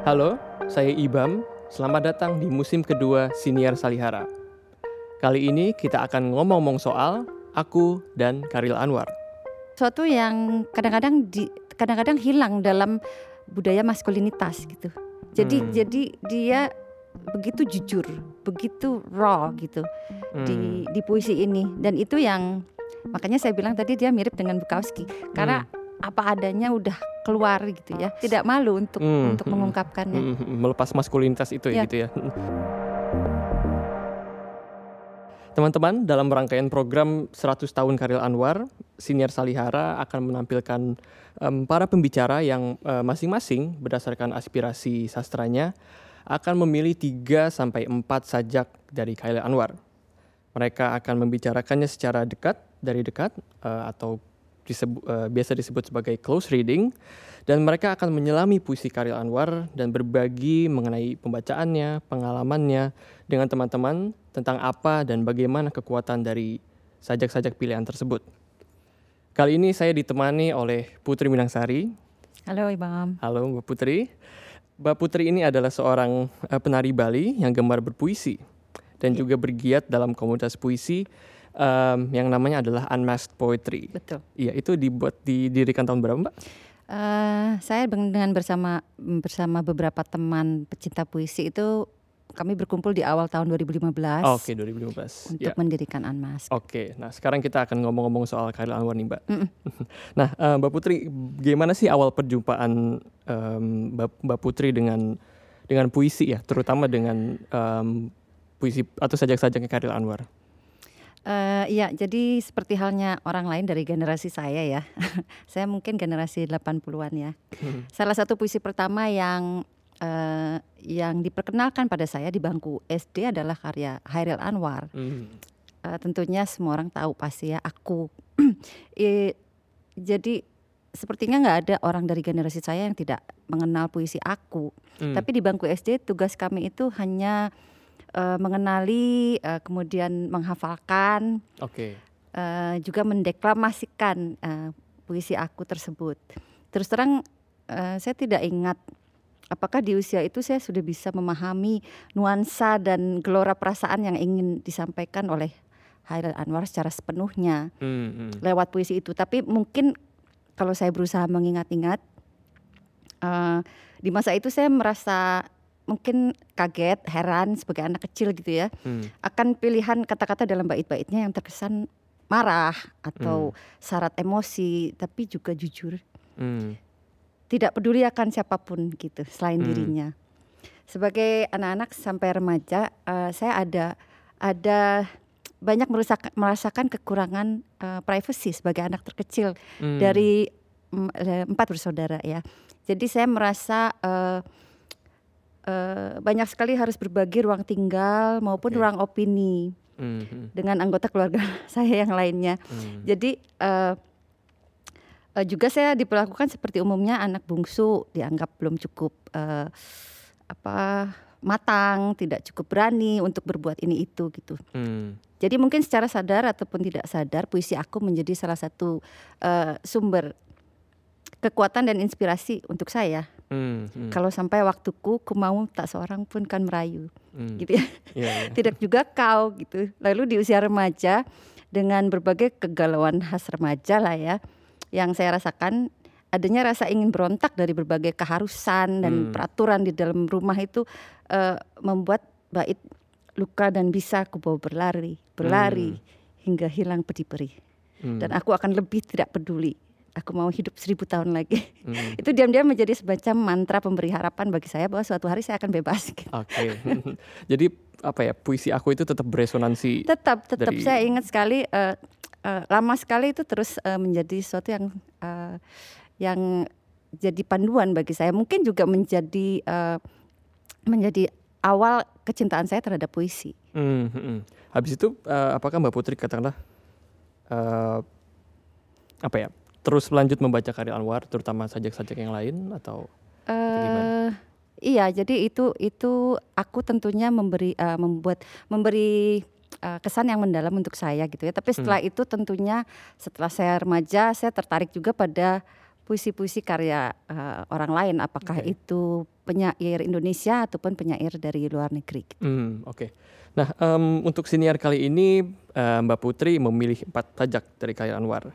Halo, saya Ibam. Selamat datang di musim kedua Siniar Salihara. Kali ini kita akan ngomong-ngomong soal aku dan Karil Anwar. Suatu yang kadang-kadang di kadang-kadang hilang dalam budaya maskulinitas gitu. Jadi Hmm. jadi dia begitu jujur, begitu raw gitu di Hmm, di puisi ini dan itu yang makanya saya bilang tadi dia mirip dengan Bukowski karena apa adanya udah keluar gitu ya. Tidak malu untuk Hmm, untuk hmm. mengungkapkannya. mm, mm, melepas maskulinitas itu ya Ya. gitu ya. Teman-teman, dalam rangkaian program 100 tahun Karil Anwar, Siniar Salihara akan menampilkan em, para pembicara yang eh, masing-masing berdasarkan aspirasi sastranya akan memilih 3 sampai 4 sajak dari Karil Anwar. Mereka akan membicarakannya secara dekat, dari dekat eh, atau disebu- eh, biasa disebut sebagai close reading dan mereka akan menyelami puisi Karil Anwar dan berbagi mengenai pembacaannya, pengalamannya dengan teman-teman tentang apa dan bagaimana kekuatan dari sajak-sajak pilihan tersebut. Kali ini saya ditemani oleh Putri Minangsari. Halo Ibam. Halo Mbak Putri. Mbak Putri ini adalah seorang eh, penari Bali yang gemar berpuisi dan juga bergiat dalam komunitas puisi em, yang namanya adalah Unmasked Poetry. Betul. Iya, itu dibuat didirikan tahun berapa, Mbak? Eh, saya dengan bersama bersama beberapa teman pecinta puisi itu kami berkumpul di awal tahun 2015 Oh, Oke, 2015. untuk Ya. mendirikan Unmask. Oke, nah sekarang kita akan ngomong-ngomong soal Karil Anwar nih Mbak. Mm-mm. nah eh, Mbak Putri, gimana sih awal perjumpaan em, Mbak, Mbak Putri dengan dengan puisi ya, terutama dengan em, puisi atau sajak-sajaknya Karil Anwar? Eh, Iya, jadi seperti halnya orang lain dari generasi saya ya. saya mungkin generasi 80-an ya. Salah satu puisi pertama yang eh, yang diperkenalkan pada saya di bangku SD adalah karya Hairil Anwar. Hmm. Eh, tentunya semua orang tahu pasti ya aku. Eh, jadi sepertinya nggak ada orang dari generasi saya yang tidak mengenal puisi aku. Hmm. Tapi di bangku SD tugas kami itu hanya eh, mengenali, eh, kemudian menghafalkan, Oke. eh, juga mendeklamasikan eh, puisi aku tersebut. Terus terang eh, saya tidak ingat apakah di usia itu saya sudah bisa memahami nuansa dan gelora perasaan yang ingin disampaikan oleh Hairil Anwar secara sepenuhnya Hmm, hmm. lewat puisi itu. Tapi mungkin kalau saya berusaha mengingat-ingat eh, di masa itu saya merasa mungkin kaget, heran sebagai anak kecil gitu ya Hmm. akan pilihan kata-kata dalam bait-baitnya yang terkesan marah atau syarat emosi tapi juga jujur Hmm. tidak peduli akan siapa pun gitu selain Hmm. dirinya sebagai anak-anak sampai remaja eh, saya ada ada banyak merusak- merasakan kekurangan eh, privacy sebagai anak terkecil Hmm. dari mm, empat bersaudara ya jadi saya merasa eh, eh, banyak sekali harus berbagi ruang tinggal maupun Oke. ruang opini Hmm, hmm, dengan anggota keluarga saya yang lainnya. hmm. Jadi eh, juga saya diperlakukan seperti umumnya anak bungsu dianggap belum cukup eh, apa matang, tidak cukup berani untuk berbuat ini itu gitu. Hmm. Jadi mungkin secara sadar ataupun tidak sadar puisi aku menjadi salah satu eh, sumber kekuatan dan inspirasi untuk saya. Hmm, hmm, Kalau sampai waktuku ku mau tak seorang pun kan merayu hmm. gitu ya. Iya, iya. tidak juga kau gitu. Lalu di usia remaja dengan berbagai kegalauan khas remaja lah ya, yang saya rasakan adanya rasa ingin berontak dari berbagai keharusan dan Hmm. peraturan di dalam rumah itu eh, membuat bait luka dan bisa aku bawa berlari, berlari hingga hilang peri-peri. Hmm, Dan aku akan lebih tidak peduli. Aku mau hidup seribu tahun lagi. hmm. itu diam-diam menjadi semacam mantra pemberi harapan bagi saya bahwa suatu hari saya akan bebas. gitu. Oke. Jadi apa ya, puisi aku itu tetap beresonansi. tetap tetap dari- saya ingat sekali eh, eh, lama sekali itu terus eh, menjadi sesuatu yang eh, yang jadi panduan bagi saya mungkin juga menjadi eh, menjadi awal kecintaan saya terhadap puisi Hmm, hmm, hmm. Habis itu eh, apakah Mbak Putri katakanlah eh, apa ya terus lanjut membaca karya Anwar terutama sajak-sajak yang lain atau gimana? eh iya jadi itu itu aku tentunya memberi eh, membuat memberi eh, kesan yang mendalam untuk saya gitu ya tapi setelah itu tentunya setelah saya remaja saya tertarik juga pada puisi-puisi karya uh, orang lain, apakah Oke. itu penyair Indonesia ataupun penyair dari luar negeri. gitu. Hmm, oke. Nah, em, untuk siniar kali ini eh, Mbak Putri memilih empat sajak dari Khairil Anwar.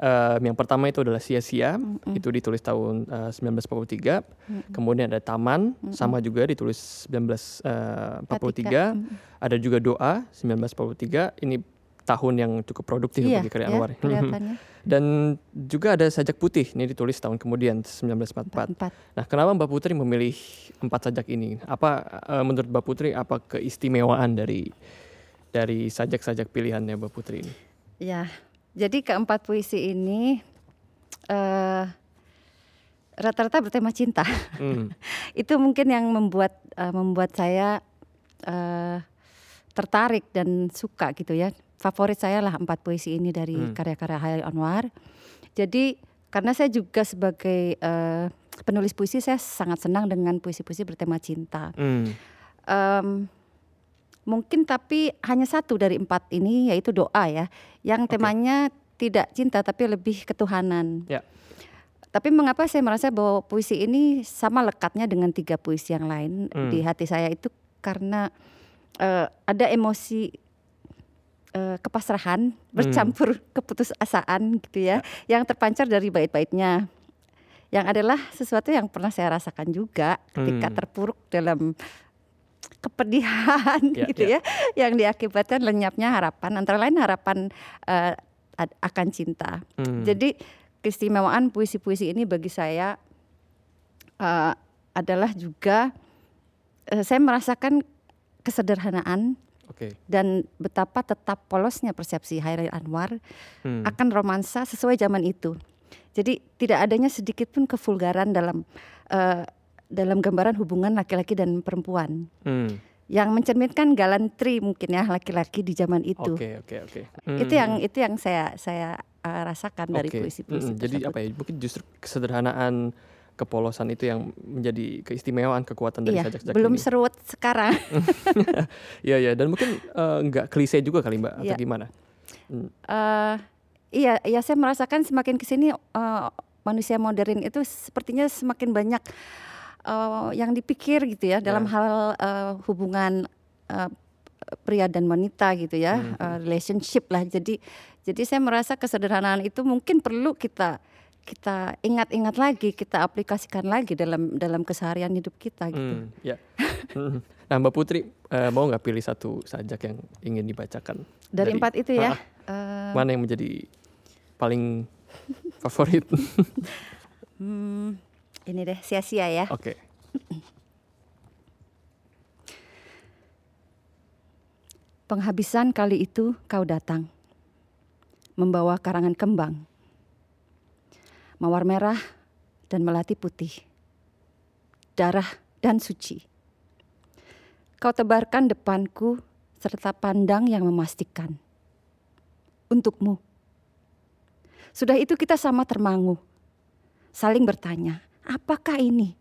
Em, yang pertama itu adalah Sia-sia, Mm-mm. itu ditulis tahun eh, 1943. Mm-mm. Kemudian ada Taman, Mm-mm. sama juga ditulis 1943. Ketika- Mm-mm. Ada juga Doa 1943. Ini tahun yang cukup produktif Iya, bagi Khairil ya, Anwar. Dan juga ada sajak putih, ini ditulis tahun kemudian 1944. empat. Nah, kenapa Mbak Putri memilih empat sajak ini? Apa eh, menurut Mbak Putri apa keistimewaan dari dari sajak-sajak pilihannya Mbak Putri ini? Ya, jadi keempat puisi ini eh rata-rata bertema cinta. Hmm, Itu mungkin yang membuat eh, membuat saya eh tertarik dan suka gitu ya. Favorit saya lah empat puisi ini dari Hmm. karya-karya Khairil Anwar. Jadi karena saya juga sebagai eh, penulis puisi saya sangat senang dengan puisi-puisi bertema cinta. hmm, Em, mungkin tapi hanya satu dari empat ini yaitu doa ya, yang Oke. temanya tidak cinta tapi lebih ketuhanan. Ya. Tapi mengapa saya merasa bahwa puisi ini sama lekatnya dengan tiga puisi yang lain Hmm. di hati saya itu karena eh, ada emosi eh, kepasrahan bercampur keputusasaan gitu ya, yang terpancar dari bait-baitnya. Yang adalah sesuatu yang pernah saya rasakan juga ketika Hmm. terpuruk dalam kepedihan Ya, gitu ya, yang diakibatkan lenyapnya harapan antara lain harapan ad- akan cinta. hmm. Jadi keistimewaan puisi-puisi ini bagi saya eh, adalah juga eh, saya merasakan kesederhanaan Oke. dan betapa tetap polosnya persepsi Hairil Anwar Hmm. akan romansa sesuai zaman itu. Jadi tidak adanya sedikit pun kevulgaran dalam eh, dalam gambaran hubungan laki-laki dan perempuan Hmm. yang mencerminkan galantri mungkin ya laki-laki di zaman itu. Oke, oke, oke. Itu Hmm. yang itu yang saya saya eh, rasakan dari Oke. puisi-puisi Mm, Jadi tersebut. apa ya? Mungkin justru kesederhanaan kepolosan itu yang menjadi keistimewaan kekuatan dari Iya, sajak-sajak belum ini. serut sekarang. Iya, iya. Dan mungkin eh, nggak klise juga kali Mbak, atau Iya. gimana? Hmm. Eh, iya, iya saya merasakan semakin ke sini eh, manusia modern itu sepertinya semakin banyak eh, yang dipikir gitu ya dalam Ya. hal eh, hubungan eh, pria dan wanita gitu ya, Mhm. eh, relationship lah. Jadi, jadi saya merasa kesederhanaan itu mungkin perlu kita kita ingat-ingat lagi, kita aplikasikan lagi dalam dalam keseharian hidup kita gitu. Hmm, ya. Hmm. Nah, Mbak Putri eh, mau nggak pilih satu sajak yang ingin dibacakan? Dari, empat itu ya. Eh, Mana yang menjadi paling favorit? hmm, ini deh sia-sia ya. Oke. Penghabisan kali itu kau datang, membawa karangan kembang, mawar merah dan melati putih, darah dan suci. Kau tebarkan depanku serta pandang yang memastikan. Untukmu. Sudah itu kita sama termangu, saling bertanya, apakah ini?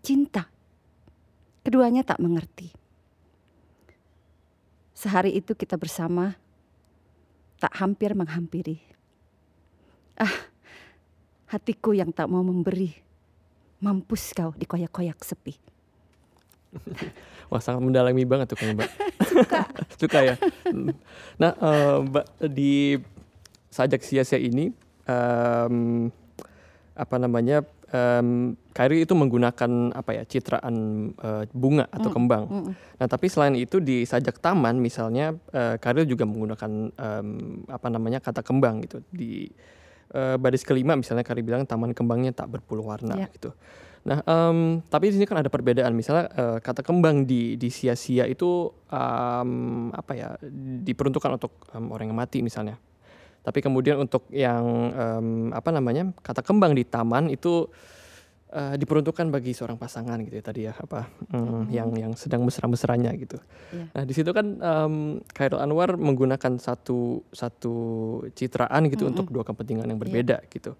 Cinta. Keduanya tak mengerti. Sehari itu kita bersama, tak hampir menghampiri. Ah, hatiku yang tak mau memberi, mampus kau dikoyak-koyak sepi. Wah, sangat mendalami banget tuh kayaknya, Mbak. Suka. Suka ya. Hmm. Nah, eh, Mbak di sajak sia-sia ini em, apa namanya? Em, Kairi itu menggunakan apa ya? citraan eh, bunga atau Mm, kembang. Mm-mm. Nah, tapi selain itu di sajak taman misalnya eh, Karil juga menggunakan em, apa namanya kata kembang gitu di eh, baris kelima misalnya Karil bilang taman kembangnya tak berpuluh warna Ya. gitu. Nah, em, tapi di sini kan ada perbedaan misalnya eh, kata kembang di di sia-sia itu em, apa ya diperuntukkan untuk em, orang yang mati misalnya. Tapi kemudian untuk yang em, apa namanya kata kembang di taman itu eh, diperuntukkan bagi seorang pasangan gitu ya tadi ya apa mm, yang yang sedang mesra-mesranya gitu. Iya. Nah di situ kan em, Khairul Anwar menggunakan satu satu citraan gitu Mm-mm. untuk dua kepentingan yang berbeda gitu.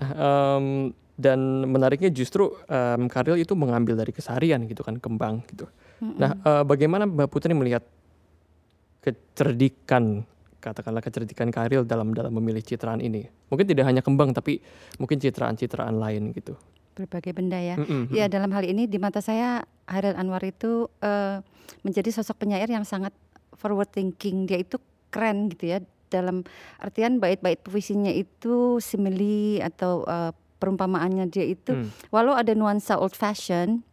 Nah em, dan menariknya justru em, Khairul itu mengambil dari keseharian gitu kan kembang gitu. Mm-mm. Nah eh, bagaimana Mbak Putri melihat kecerdikan katakanlah kecerdikan Karil dalam dalam memilih citraan ini. Mungkin tidak hanya kembang tapi mungkin citraan-citraan lain gitu. Berbagai benda ya. Mm, mm, Ya mm. dalam hal ini di mata saya Hairil Anwar itu eh, menjadi sosok penyair yang sangat forward thinking. Dia itu keren gitu ya dalam artian bait-bait puisinya itu simile atau eh, perumpamaannya dia itu Hmm. walau ada nuansa old fashion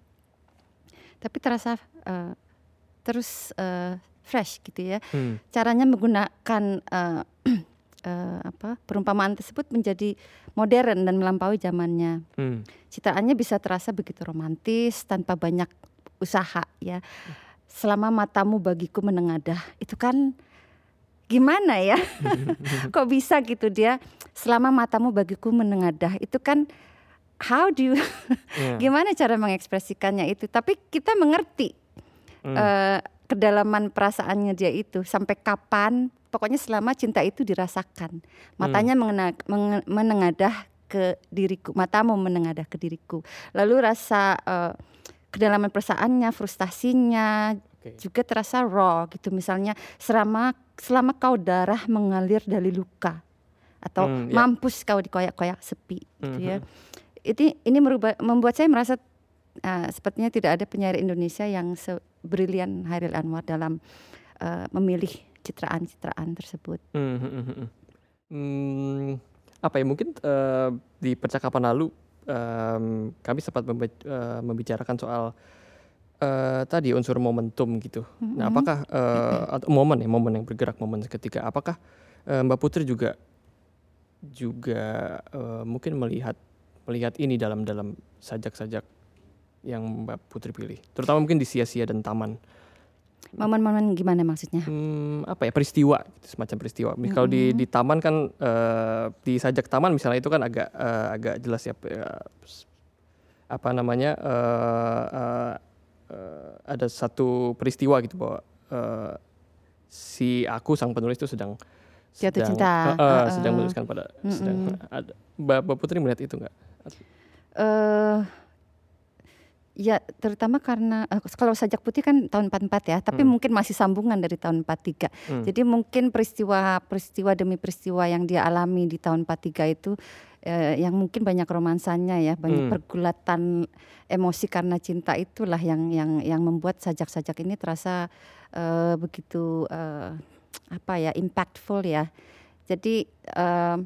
tapi terasa eh, terus eh, fresh gitu ya. Hmm. Caranya menggunakan eh, eh, apa perumpamaan tersebut menjadi modern dan melampaui zamannya. Hmm. Citraannya bisa terasa begitu romantis tanpa banyak usaha ya. Selama matamu bagiku menengadah. Itu kan gimana ya? Kok bisa gitu dia selama matamu bagiku menengadah. Itu kan how do you Ya. gimana cara mengekspresikannya itu? Tapi kita mengerti Hmm. eh, kedalaman perasaannya dia itu sampai kapan pokoknya selama cinta itu dirasakan matanya mengena- menge- menengadah ke diriku matamu menengadah ke diriku lalu rasa eh, kedalaman perasaannya frustasinya Oke. juga terasa raw gitu misalnya selama selama kau darah mengalir dari luka atau Hmm, ya. mampus kau dikoyak-koyak sepi gitu ya Mhm. ini ini merubah membuat saya merasa uh, sepertinya tidak ada penyair Indonesia yang sebrilian Hairil Anwar dalam uh, memilih citraan-citraan tersebut. Hmm, hmm, hmm, apa ya mungkin eh, di percakapan lalu em, kami sempat membe- eh, membicarakan soal eh, tadi unsur momentum gitu. Nah, Mhm. apakah eh, atau momen ya momen yang bergerak momen ketika apakah eh, Mbak Putri juga juga eh, mungkin melihat melihat ini dalam dalam sajak-sajak yang Mbak Putri pilih, terutama mungkin di sia-sia dan taman. Momen-momen gimana maksudnya? Hmm, apa ya peristiwa gitu, semacam peristiwa. Mis- Kalau di di taman kan eh, di sajak taman misalnya itu kan agak eh, agak jelas ya s- apa namanya eh, eh, eh, ada satu peristiwa gitu bahwa eh, si aku sang penulis itu sedang Jatuh sedang, cinta. eh, eh, Heeh. sedang menuliskan pada sedang ada Mbak, Mbak Putri melihat itu nggak? eh ya terutama karena eh, kalau sajak putih kan tahun 44 ya, tapi Hmm. mungkin masih sambungan dari tahun 43. Hmm. Jadi mungkin peristiwa-peristiwa demi peristiwa yang dia alami di tahun 43 itu eh, yang mungkin banyak romansanya ya, Hmm. banyak pergulatan emosi karena cinta itulah yang yang yang membuat sajak-sajak ini terasa eh, begitu eh, apa ya impactful ya. Jadi eh,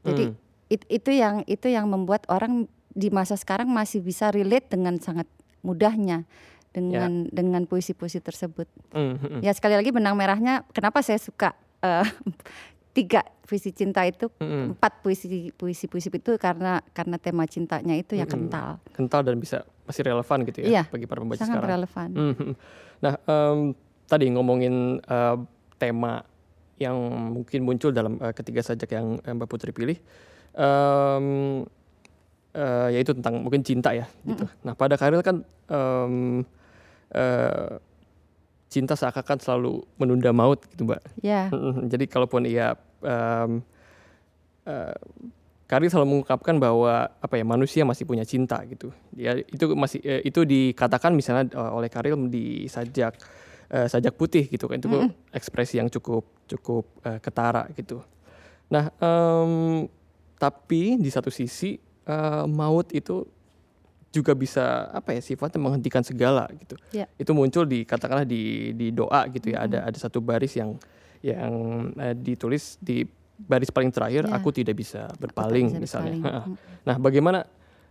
jadi Hmm. it- itu yang itu yang membuat orang di masa sekarang masih bisa relate dengan sangat mudahnya dengan dengan puisi-puisi tersebut. Hmm, hmm, hmm. Ya sekali lagi benang merahnya kenapa saya suka eh, tiga puisi cinta itu Hmm, hmm. empat puisi puisi puisi itu karena karena tema cintanya itu ya Mm-mm. kental kental dan bisa masih relevan gitu ya Iya, bagi para pembaca sangat sekarang. relevan. Hmm, hmm. Nah, em, tadi ngomongin eh, tema yang mungkin muncul dalam eh, ketiga sajak yang Mbak Putri pilih, em, eh, yaitu tentang mungkin cinta ya, gitu. Nah, pada Karil kan em, eh, cinta seakan-akan selalu menunda maut, gitu, Mbak. Mm-mm. Jadi kalaupun ia em, eh, Karil selalu mengungkapkan bahwa apa ya manusia masih punya cinta gitu. Ya itu masih eh, itu dikatakan misalnya eh, oleh Karil di sajak eh, sajak putih gitu kan itu ekspresi yang cukup cukup eh, ketara gitu. Nah em, tapi di satu sisi eh, maut itu juga bisa apa ya sifatnya menghentikan segala gitu. Ya. Itu muncul di katakanlah di di doa gitu ya ada ada satu baris yang yang eh, ditulis di baris paling terakhir Ya. aku tidak bisa berpaling bisa misalnya. berpaling. Heeh. Mm. Nah, bagaimana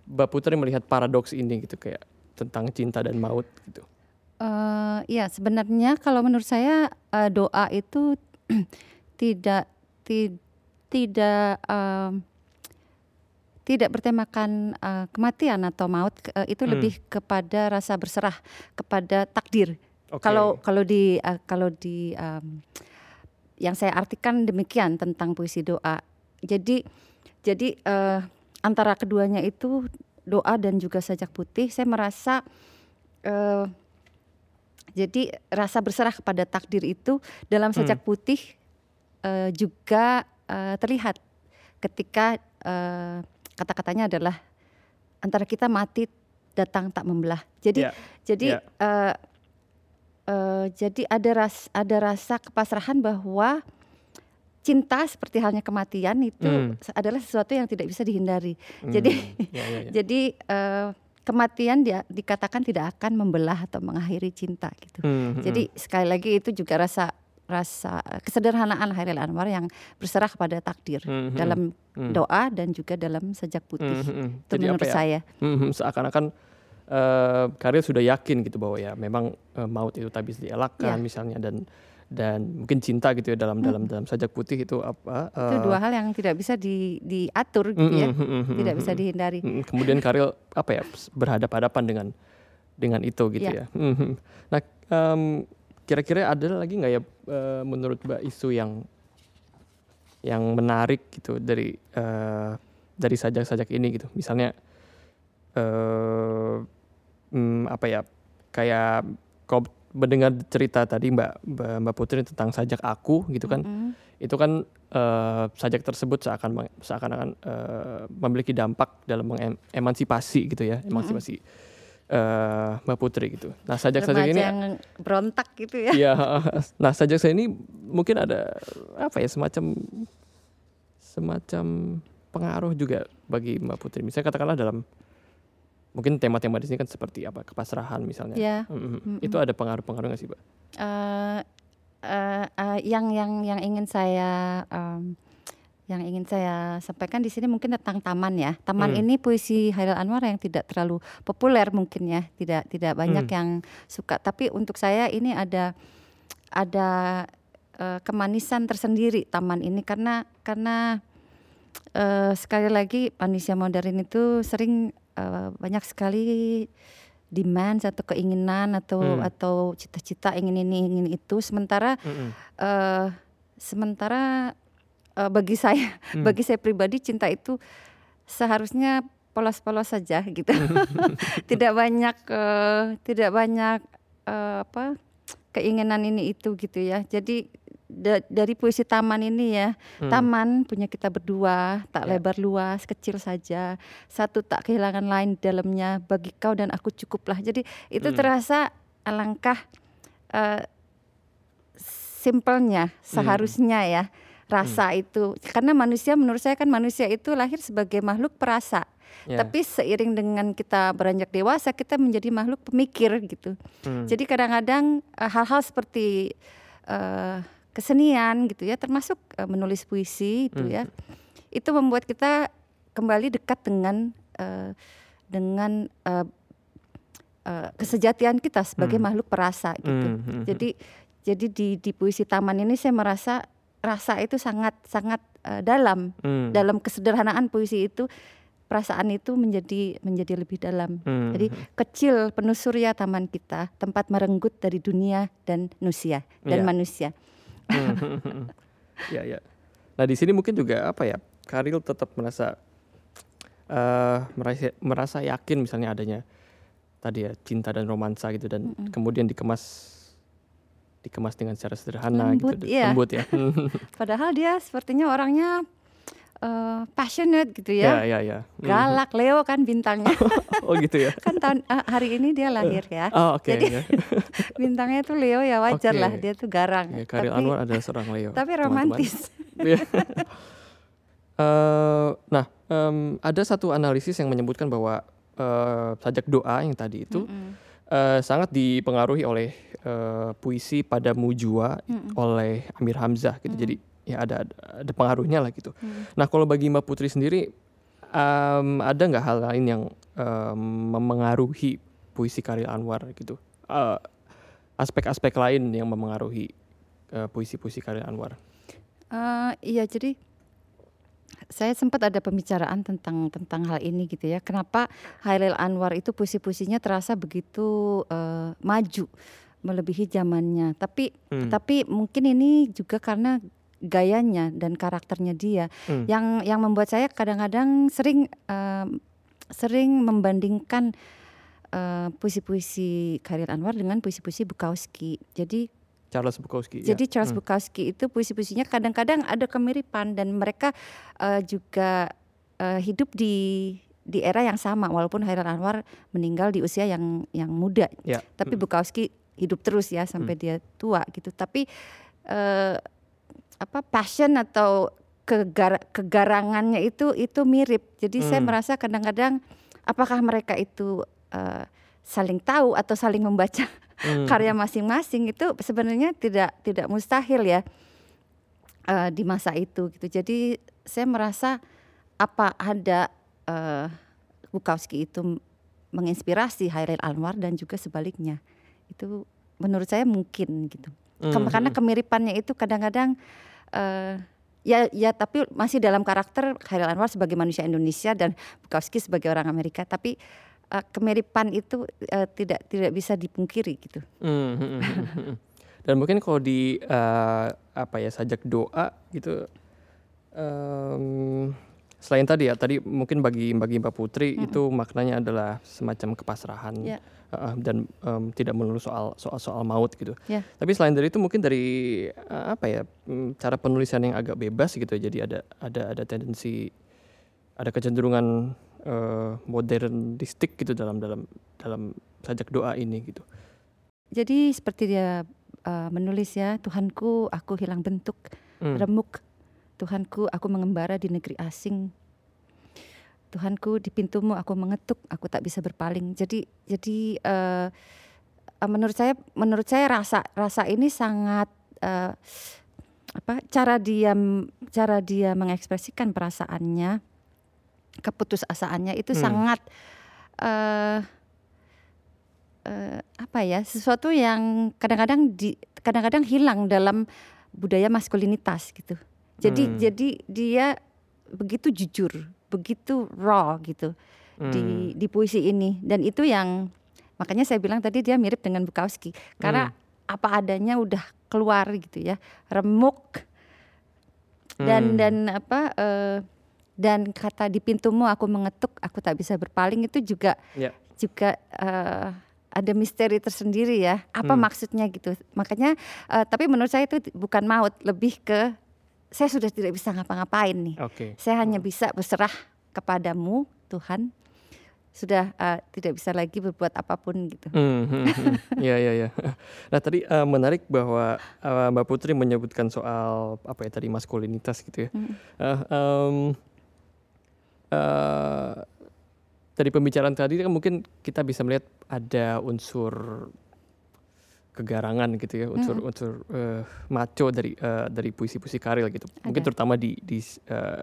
Mbak Putri melihat paradoks ini gitu kayak tentang cinta dan maut gitu. Eh, ya sebenarnya kalau menurut saya eh, doa itu tidak ti- tidak em, tidak bertemakan eh, kematian atau maut eh, itu Hmm. lebih kepada rasa berserah kepada takdir. Oke. Kalau kalau di eh, kalau di em, yang saya artikan demikian tentang puisi doa. Jadi jadi eh, antara keduanya itu doa dan juga sajak putih saya merasa eh, jadi rasa berserah kepada takdir itu dalam sajak putih eh, juga eh, terlihat ketika eh, kata-katanya adalah antara kita mati datang tak membelah. Jadi Ya, jadi ya. eh, eh, jadi ada ras ada rasa kepasrahan bahwa cinta seperti halnya kematian itu Hmm. adalah sesuatu yang tidak bisa dihindari. Hmm, Jadi ya, ya, ya. jadi eh, kematian dia dikatakan tidak akan membelah atau mengakhiri cinta gitu. Hmm, hmm, Jadi sekali lagi itu juga rasa rasa kesederhanaan Hairil Anwar yang berserah kepada takdir Hmm, hmm, dalam hmm. doa dan juga dalam sajak putih. Hmm, hmm. Itu Jadi menurut apa ya? saya. Hmm, seakan-akan eh Karil sudah yakin gitu bahwa ya memang eh, maut itu tak bisa dielakkan Ya. misalnya dan dan mungkin cinta gitu ya dalam dalam dalam sajak putih itu apa Hmm. Itu eh, dua hal yang tidak bisa di, diatur gitu ya. hmm, hmm, hmm, Tidak bisa dihindari. Mm, Kemudian Karil apa ya berhadap-hadapan dengan dengan itu gitu Ya. ya. Mhm. Nah em, kira-kira ada lagi nggak ya eh, menurut Mbak isu yang yang menarik gitu dari eh, dari sajak-sajak ini gitu. Misalnya eh mm, apa ya kayak kalau mendengar cerita tadi Mbak Mbak, Putri tentang sajak aku gitu kan Mm-mm. itu kan eh, sajak tersebut seakan seakan-akan eh, memiliki dampak dalam mengemansipasi gitu ya emansipasi eh, Mbak Putri gitu. Nah sajak-sajak ini yang berontak gitu ya. Iya, nah sajak saya ini mungkin ada apa ya semacam semacam pengaruh juga bagi Mbak Putri. Misalnya katakanlah dalam mungkin tema-tema di sini kan seperti apa kepasrahan misalnya. Ya. Mhm. Mm-mm. Itu ada pengaruh-pengaruh nggak sih, Mbak? eh eh, eh, yang yang yang ingin saya em, yang ingin saya sampaikan di sini mungkin tentang taman ya. Taman Hmm. ini puisi Hairil Anwar yang tidak terlalu populer mungkin ya, tidak tidak banyak Hmm. yang suka. Tapi untuk saya ini ada ada eh, kemanisan tersendiri taman ini karena karena eh, sekali lagi manusia modern itu sering eh, banyak sekali demand atau keinginan atau Hmm. atau cita-cita ingin ini ingin itu sementara Mhm. eh sementara eh, bagi saya Hmm. bagi saya pribadi cinta itu seharusnya polos-polos saja gitu tidak banyak eh, tidak banyak eh, apa keinginan ini itu gitu ya jadi da- dari puisi taman ini ya Hmm. taman punya kita berdua tak Ya. lebar luas kecil saja satu tak kehilangan lain di dalamnya bagi kau dan aku cukuplah jadi itu Hmm. terasa alangkah eh, simpelnya Hmm. seharusnya ya rasa itu karena manusia menurut saya kan manusia itu lahir sebagai makhluk perasa Ya. tapi seiring dengan kita beranjak dewasa kita menjadi makhluk pemikir gitu Hmm. jadi kadang-kadang eh, hal-hal seperti eh, kesenian gitu ya, termasuk eh, menulis puisi itu Hmm. ya, itu membuat kita kembali dekat dengan eh, dengan eh, eh, kesejatian kita sebagai Hmm. makhluk perasa gitu. Hmm, hmm, Jadi jadi di di puisi taman ini saya merasa rasa itu sangat sangat eh, dalam hmm. dalam kesederhanaan puisi itu perasaan itu menjadi menjadi lebih dalam. Hmm. Jadi kecil penuh surya taman kita, tempat merenggut dari dunia dan manusia dan Iya. manusia. Hmm. ya ya. Nah di sini mungkin juga apa ya? Karil tetap merasa eh merasa merasa yakin misalnya adanya tadi ya cinta dan romansa gitu dan kemudian dikemas dikemas dengan secara sederhana Lembut, gitu, iya. lembut ya. Padahal dia sepertinya orangnya eh, passionate gitu ya ya. ya ya. Hmm. Galak Leo kan bintangnya. Oh gitu ya. kan tahun eh, hari ini dia lahir ya. Oh oke. Jadi ya. bintangnya tuh Leo ya wajar Oke. lah dia tuh garang. Ya, Karil tapi Anwar adalah seorang Leo. tapi romantis. Iya. Eh, nah, em, ada satu analisis yang menyebutkan bahwa eh, sajak doa yang tadi itu Mm-mm. Eh, sangat dipengaruhi oleh eh, puisi pada Mujua Mm-mm. oleh Amir Hamzah gitu. Jadi ya ada ada pengaruhnya lah gitu. Mm. Nah, kalau bagi Mbak Putri sendiri em, ada nggak hal lain yang em, memengaruhi puisi Karil Anwar gitu? Eh, aspek-aspek lain yang memengaruhi eh, puisi-puisi Karil Anwar. Eh, iya jadi saya sempat ada pembicaraan tentang tentang hal ini gitu ya. Kenapa Hairil Anwar itu puisi-puisinya terasa begitu eh, maju melebihi zamannya. Tapi Hmm. tapi mungkin ini juga karena gayanya dan karakternya dia Hmm. yang yang membuat saya kadang-kadang sering eh, sering membandingkan eh, puisi-puisi Hairil Anwar dengan puisi-puisi Bukowski. Jadi Charles Bukowski. ya. jadi Charles Hmm. Bukowski itu puisi-puisinya kadang-kadang ada kemiripan dan mereka eh, juga eh, hidup di di era yang sama walaupun Hairil Anwar meninggal di usia yang yang muda. Ya. Tapi Hmm. Bukowski hidup terus ya sampai dia tua gitu. Tapi eh, apa passion atau kegar kegarangannya itu itu mirip. Jadi saya Hmm. merasa kadang-kadang apakah mereka itu eh, saling tahu atau saling membaca Hmm. karya masing-masing itu sebenarnya tidak tidak mustahil ya eh, di masa itu gitu. Jadi saya merasa apa ada eh, Bukowski itu menginspirasi Hairil Anwar dan juga sebaliknya. Itu menurut saya mungkin gitu. Hmm, Karena kemiripannya itu kadang-kadang eh, ya ya tapi masih dalam karakter Hairil Anwar sebagai manusia Indonesia dan Bukowski sebagai orang Amerika. Tapi eh, kemiripan itu eh, tidak tidak bisa dipungkiri gitu. Hmm, hmm, hmm, hmm. Dan mungkin kalau di eh, apa ya sajak doa gitu, em, selain tadi ya tadi mungkin bagi bagi Mbak Putri itu maknanya adalah semacam kepasrahan Ya. eh, dan em, tidak melulu soal soal soal maut gitu. Ya. Tapi selain dari itu mungkin dari eh, apa ya mm, cara penulisan yang agak bebas gitu. Jadi ada ada ada tendensi ada kecenderungan eh, modernistik gitu dalam dalam dalam sajak doa ini gitu. Jadi seperti dia eh, menulis ya, Tuhanku aku hilang bentuk, Hmm. remuk. Tuhanku aku mengembara di negeri asing. Tuhanku di pintumu aku mengetuk, aku tak bisa berpaling. Jadi jadi eh, menurut saya menurut saya rasa rasa ini sangat eh, apa cara dia cara dia mengekspresikan perasaannya, keputusasaannya itu Hmm. sangat eh eh, apa ya sesuatu yang kadang-kadang di kadang-kadang hilang dalam budaya maskulinitas gitu. Jadi Hmm. jadi dia begitu jujur, begitu raw gitu di Hmm. di puisi ini dan itu yang makanya saya bilang tadi dia mirip dengan Bukowski karena Hmm. apa adanya udah keluar gitu ya, remuk dan Hmm. dan apa eh, dan kata di pintumu aku mengetuk, aku tak bisa berpaling itu juga Ya. juga eh, ada misteri tersendiri ya. Apa Hmm. maksudnya gitu. Makanya eh, tapi menurut saya itu bukan maut, lebih ke saya sudah tidak bisa ngapa-ngapain nih. Oke. Saya hanya bisa berserah kepadamu Tuhan. Sudah eh, tidak bisa lagi berbuat apa pun gitu. Hmm, hmm, hmm. Iya iya iya. Nah tadi eh, menarik bahwa eh, Mbak Putri menyebutkan soal apa ya tadi maskulinitas gitu ya. Mm. Eh, em, eh, dari pembicaraan tadi kan mungkin kita bisa melihat ada unsur kegarangan gitu ya, unsur unsur eh, maco dari eh, dari puisi-puisi Karil gitu. Mungkin Ada. terutama di di eh,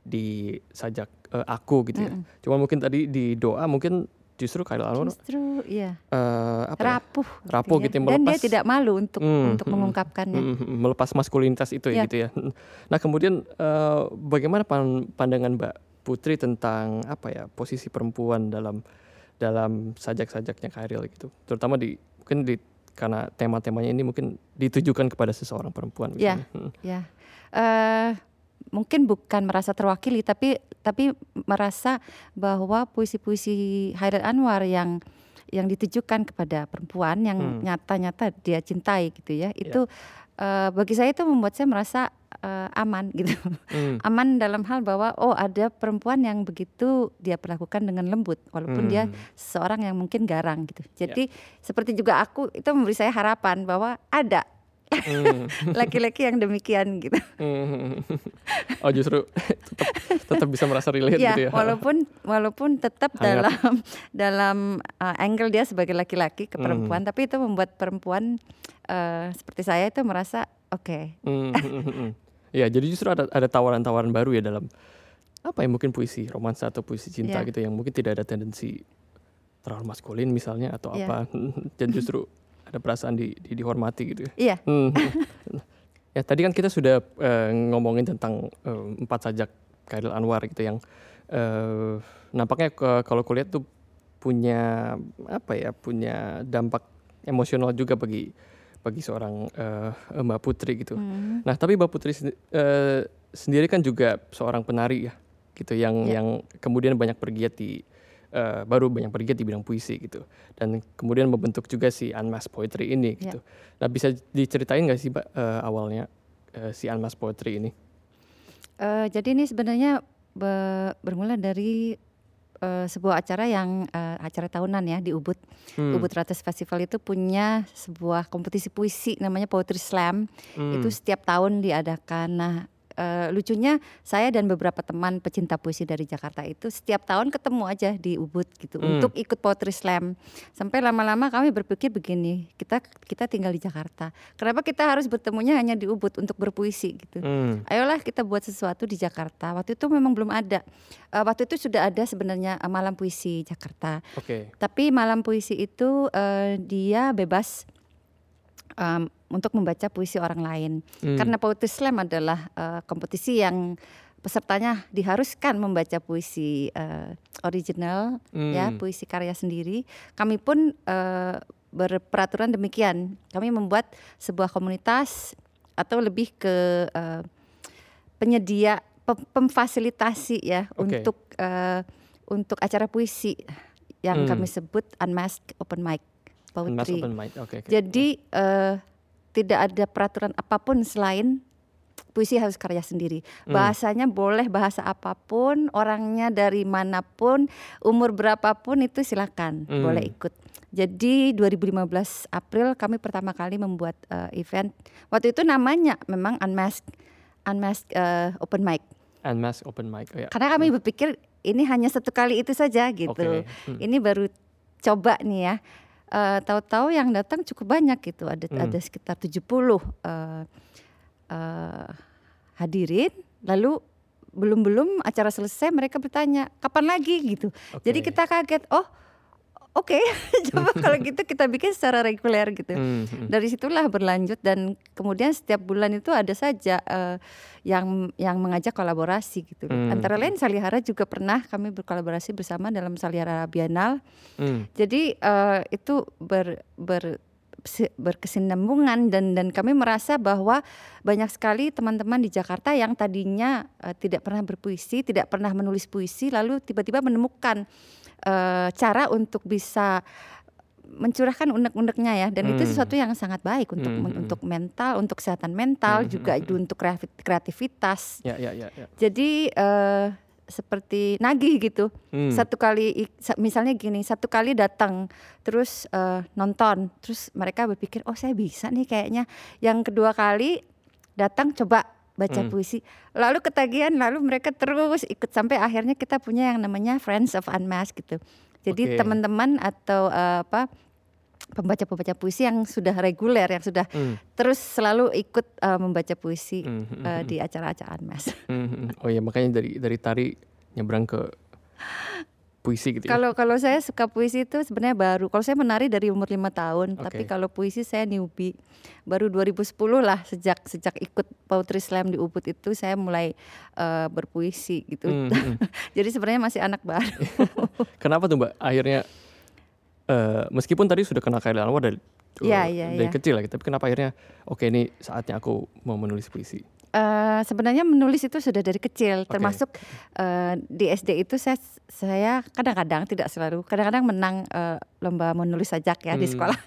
di sajak eh, aku gitu ya. Mm-mm. Cuma mungkin tadi di doa mungkin justru Karil Anwar Justru iya eh, apa ya? rapuh, Rapuh ya. gitu ya, dan dia melepas- tidak malu untuk Hmm, untuk hmm, mengungkapkannya. Mm, mm, melepas maskulinitas itu ya Ya. gitu ya. Nah kemudian eh, bagaimana pan- pandangan Mbak Putri tentang apa ya posisi perempuan dalam dalam sajak-sajaknya Kairil gitu, terutama di mungkin di karena tema-temanya ini mungkin ditujukan kepada seseorang perempuan. Ya. misalnya. Mm, Ya, eh mungkin bukan merasa terwakili, tapi tapi merasa bahwa puisi-puisi Hairil Anwar yang yang ditujukan kepada perempuan yang Hmm. nyata-nyata dia cintai gitu ya, itu eh, bagi saya itu membuat saya merasa eh, aman gitu, mm, aman dalam hal bahwa oh ada perempuan yang begitu dia perlakukan dengan lembut, walaupun dia mm, seorang yang mungkin garang gitu. Jadi seperti juga aku itu memberi saya harapan bahwa ada laki-laki yang demikian gitu. mm. Oh justru tetap tetap bisa merasa relate ya, gitu ya. walaupun walaupun tetap Hangat. dalam dalam uh, angle dia sebagai laki-laki ke Hmm. perempuan, tapi itu membuat perempuan uh, seperti saya itu merasa oke. Mm, mm, mm, mm. Ya, jadi justru ada ada tawaran-tawaran baru ya dalam apa ya mungkin puisi romansa atau puisi cinta Iya. gitu yang mungkin tidak ada tendensi terlalu maskulin misalnya atau Iya. apa dan justru ada perasaan di, di- dihormati gitu ya. Iya, Hmm. ya tadi kan kita sudah eh, ngomongin tentang eh, empat sajak Khairil Anwar gitu yang eh, nampaknya ke- kalau kulihat tuh punya apa ya punya dampak emosional juga bagi bagi seorang eh, Mbak Putri gitu. Hmm. Nah, tapi Mbak Putri sendi- eh, sendiri kan juga seorang penari ya, gitu yang Ya. yang kemudian banyak bergiat di eh, baru banyak bergiat di bidang puisi gitu, dan kemudian membentuk juga si Unmasked Poetry ini Ya. gitu. Nah, bisa diceritain nggak sih, Mbak, eh, awalnya eh, si Unmasked Poetry ini? Eh, jadi ini sebenarnya be- bermula dari uh, sebuah acara yang uh, acara tahunan ya di Ubud. Hmm. Ubud Rates Festival itu punya sebuah kompetisi puisi namanya Poetry Slam. Hmm. Itu setiap tahun diadakan. Nah, uh, lucunya saya dan beberapa teman pecinta puisi dari Jakarta itu setiap tahun ketemu aja di Ubud gitu Hmm. untuk ikut poetry slam. Sampai lama-lama kami berpikir begini, kita kita tinggal di Jakarta. Kenapa kita harus bertemunya hanya di Ubud untuk berpuisi gitu? Hmm. Ayolah kita buat sesuatu di Jakarta. Waktu itu memang belum ada. Eh, waktu itu sudah ada sebenarnya eh, malam puisi Jakarta. Oke. Tapi malam puisi itu eh, dia bebas em, untuk membaca puisi orang lain. Hmm. Karena Poetry Slam adalah eh, kompetisi yang pesertanya diharuskan membaca puisi eh, original ya, Hmm. puisi karya sendiri. Kami pun eh, berperaturan demikian. Kami membuat sebuah komunitas atau lebih ke eh, penyedia pem- pemfasilitasi ya Oke. untuk eh, untuk acara puisi yang Hmm. kami sebut unmasked open mic poetry. open mind. Oke. oke. Jadi eh, tidak ada peraturan apa pun selain puisi harus karya sendiri. Hmm. Bahasanya boleh bahasa apa pun, orangnya dari mana pun, umur berapapun itu silakan Hmm. boleh ikut. Jadi 2015 April kami pertama kali membuat eh, event. Waktu itu namanya memang unmasked unmasked eh, open mic. And mass open mic. Oh, ya. Karena kami berpikir ini hanya satu kali itu saja gitu. Oke. Hmm. Ini baru coba nih ya. Eh, Tahu-tahu yang datang cukup banyak gitu. Ada Hmm. ada sekitar 70 eh, eh, hadirin. Lalu belum-belum acara selesai mereka bertanya kapan lagi gitu. Jadi Oke. kita kaget. Oh, oke. Coba kalau gitu kita bikin secara reguler gitu. Hmm, hmm. Dari situlah berlanjut dan kemudian setiap bulan itu ada saja eh, yang yang mengajak kolaborasi gitu. Hmm. Antara lain Salihara juga pernah kami berkolaborasi bersama dalam Salihara Bienal. Hmm. Jadi eh, itu ber, ber berkesinambungan dan dan kami merasa bahwa banyak sekali teman-teman di Jakarta yang tadinya eh, tidak pernah berpuisi, tidak pernah menulis puisi lalu tiba-tiba menemukan eh, cara untuk bisa mencurahkan unek-uneknya ya dan itu Hmm. sesuatu yang sangat baik untuk Hmm, hmm. untuk mental, untuk kesehatan mental Hmm, juga hmm, itu untuk kreatif- kreativitas. Ya, ya, ya, ya. Jadi eh, seperti nagih gitu Hmm. satu kali misalnya gini satu kali datang terus eh, nonton terus mereka berpikir oh saya bisa nih kayaknya yang kedua kali datang coba baca Hmm. puisi lalu ketagihan lalu mereka terus ikut sampai akhirnya kita punya yang namanya Friends of Unmasked gitu jadi Oke. teman-teman atau eh, apa pembaca-pembaca puisi yang sudah reguler yang sudah Hmm. terus selalu ikut eh, membaca puisi Hmm, hmm, hmm. di acara-acara Unmasked Hmm, hmm. Oh ya makanya dari dari tari nyebrang ke puisi gitu ya. Kalau kalau saya suka puisi itu sebenarnya baru. Kalau saya menari dari umur lima tahun, tapi Oke. kalau puisi saya newbie. Baru 2010 lah sejak sejak ikut Poetry Slam di Ubud itu saya mulai eh, berpuisi gitu. Hmm, hmm. Jadi sebenarnya masih anak baru. Kenapa tuh Mbak akhirnya eh meskipun tadi sudah kenal Khairil Anwar dari Iya, eh, iya, dari iya. kecil lagi, tapi kenapa akhirnya oke ini saatnya aku mau menulis puisi. Eh, sebenarnya menulis itu sudah dari kecil, Oke. termasuk eh, di SD itu saya saya kadang-kadang tidak selalu, kadang-kadang menang eh, lomba menulis sajak ya di Hmm. sekolah.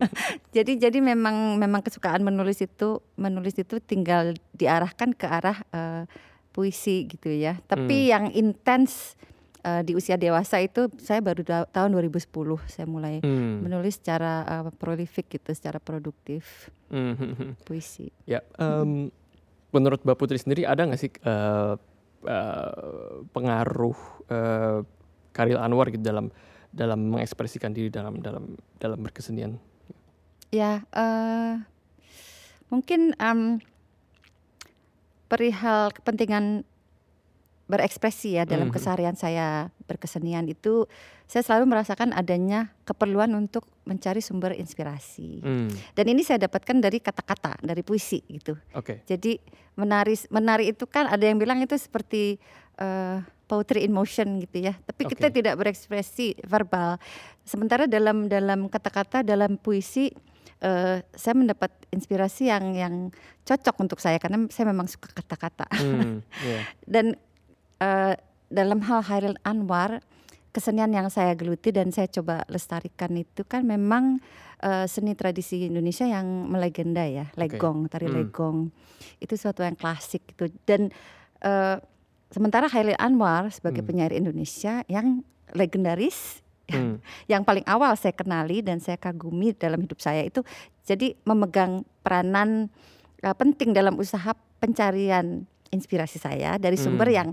jadi jadi memang memang kesukaan menulis itu menulis itu tinggal diarahkan ke arah eh, puisi gitu ya. Tapi yang intens eh, di usia dewasa itu saya baru da- tahun 2010 saya mulai Hmm. menulis secara eh, prolific gitu, secara produktif Hmm, hmm, hmm. puisi. Ya, em, menurut Mbak Putri sendiri ada nggak sih eh, eh, pengaruh eh, Khairil Anwar gitu dalam dalam mengekspresikan diri dalam dalam dalam berkesenian? Ya, eh, mungkin em, perihal kepentingan berekspresi ya dalam Mhm. keseharian saya berkesenian itu saya selalu merasakan adanya keperluan untuk mencari sumber inspirasi. Hmm, Dan ini saya dapatkan dari kata-kata, dari puisi gitu. Oke. Jadi menari menari itu kan ada yang bilang itu seperti eh, poetry in motion gitu ya. Tapi kita Oke. tidak berekspresi verbal. Sementara dalam dalam kata-kata dalam puisi eh, saya mendapat inspirasi yang yang cocok untuk saya karena saya memang suka kata-kata. Hmm, iya. Dan eh, dalam hal Hairil Anwar kesenian yang saya geluti dan saya coba lestarikan itu kan memang eh, seni tradisi Indonesia yang melegenda ya, legong, tari Hmm. legong. Itu suatu yang klasik gitu. Dan eh, sementara Hairil Anwar sebagai Hmm. penyair Indonesia yang legendaris Hmm. yang paling awal saya kenali dan saya kagumi dalam hidup saya itu jadi memegang peranan uh, penting dalam usaha pencarian inspirasi saya dari sumber Hmm. yang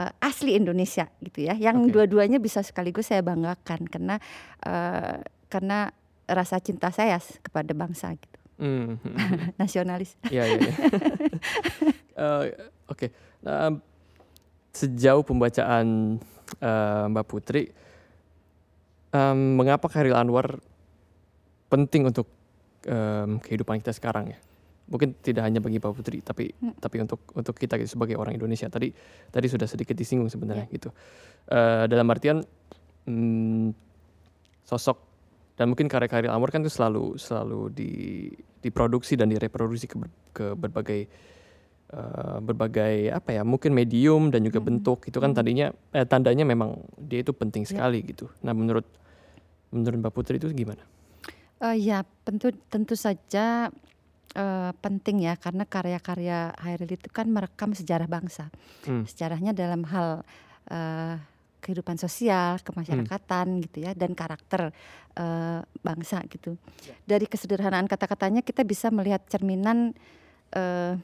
uh, asli Indonesia gitu ya yang Oke. dua-duanya bisa sekaligus saya banggakan karena uh, karena rasa cinta saya kepada bangsa gitu Hmm, hmm, nasionalis Iya, iya, iya. Eh, Oke, Nah, sejauh pembacaan eh, Mbak Putri, em, mengapa Khairil Anwar penting untuk em, kehidupan kita sekarang ya? Mungkin tidak hanya bagi Mbak Putri, tapi Hmm. tapi untuk untuk kita gitu, sebagai orang Indonesia. Tadi tadi sudah sedikit disinggung sebenarnya gitu. Eh, dalam artian mm, sosok dan mungkin karya-karya Anwar kan itu selalu selalu di diproduksi dan direproduksi ke, ke berbagai eh, berbagai apa ya mungkin medium dan juga Mhm. bentuk itu kan tadinya eh, tandanya memang dia itu penting Ya. sekali gitu. Nah menurut menurut Mbak Putri itu gimana? Eh, ya tentu tentu saja eh, penting ya karena karya-karya Hairil itu kan merekam sejarah bangsa. Hmm. sejarahnya dalam hal eh, kehidupan sosial kemasyarakatan gitu ya dan karakter eh, bangsa gitu. Dari kesederhanaan kata-katanya kita bisa melihat cerminan eh,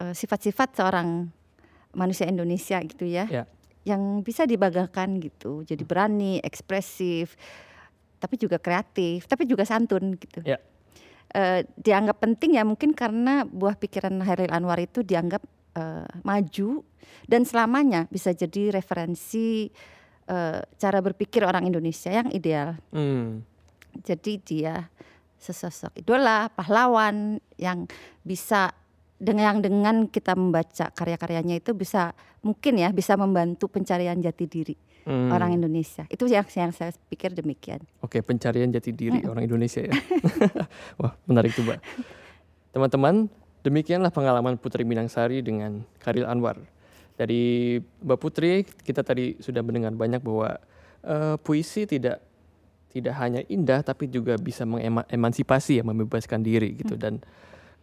sifat-sifat seorang manusia Indonesia gitu ya Ya. yang bisa dibanggakan gitu. Jadi berani ekspresif tapi juga kreatif tapi juga santun gitu. Ya. Eh, dianggap penting ya mungkin karena buah pikiran Hairil Anwar itu dianggap eh, maju dan selamanya bisa jadi referensi eh, cara berpikir orang Indonesia yang ideal. Hmm. Jadi dia sesosok idola, pahlawan yang bisa dengan yang dengan kita membaca karya-karyanya itu bisa mungkin ya bisa membantu pencarian jati diri Hmm. orang Indonesia. Itu yang, yang saya pikir demikian. Oke, pencarian jati diri orang Indonesia ya. Wah, menarik tuh, Mbak. Teman-teman, demikianlah pengalaman Putri Minangsari dengan Karil Anwar. Dari Mbak Putri, kita tadi sudah mendengar banyak bahwa eh, puisi tidak tidak hanya indah tapi juga bisa mengemansipasi ya, membebaskan diri gitu dan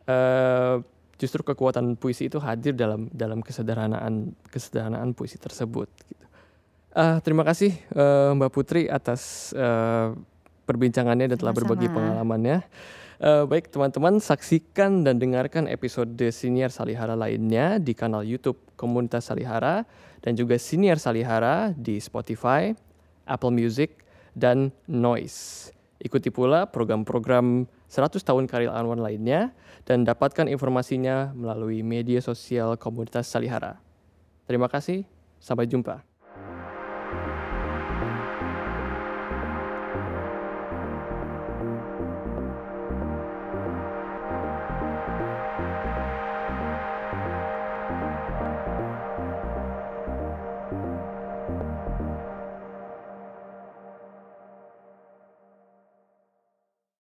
eh, justru kekuatan puisi itu hadir dalam dalam kesederhanaan kesederhanaan puisi tersebut gitu. Ah, terima kasih eh, Mbak Putri atas eh, perbincangannya dan telah berbagi Sama-sama. pengalamannya. Eh, baik teman-teman, saksikan dan dengarkan episode Siniar Salihara lainnya di kanal YouTube Komunitas Salihara dan juga Siniar Salihara di Spotify, Apple Music, dan Noise. Ikuti pula program-program 100 tahun Karil Anwar lainnya dan dapatkan informasinya melalui media sosial Komunitas Salihara. Terima kasih, sampai jumpa.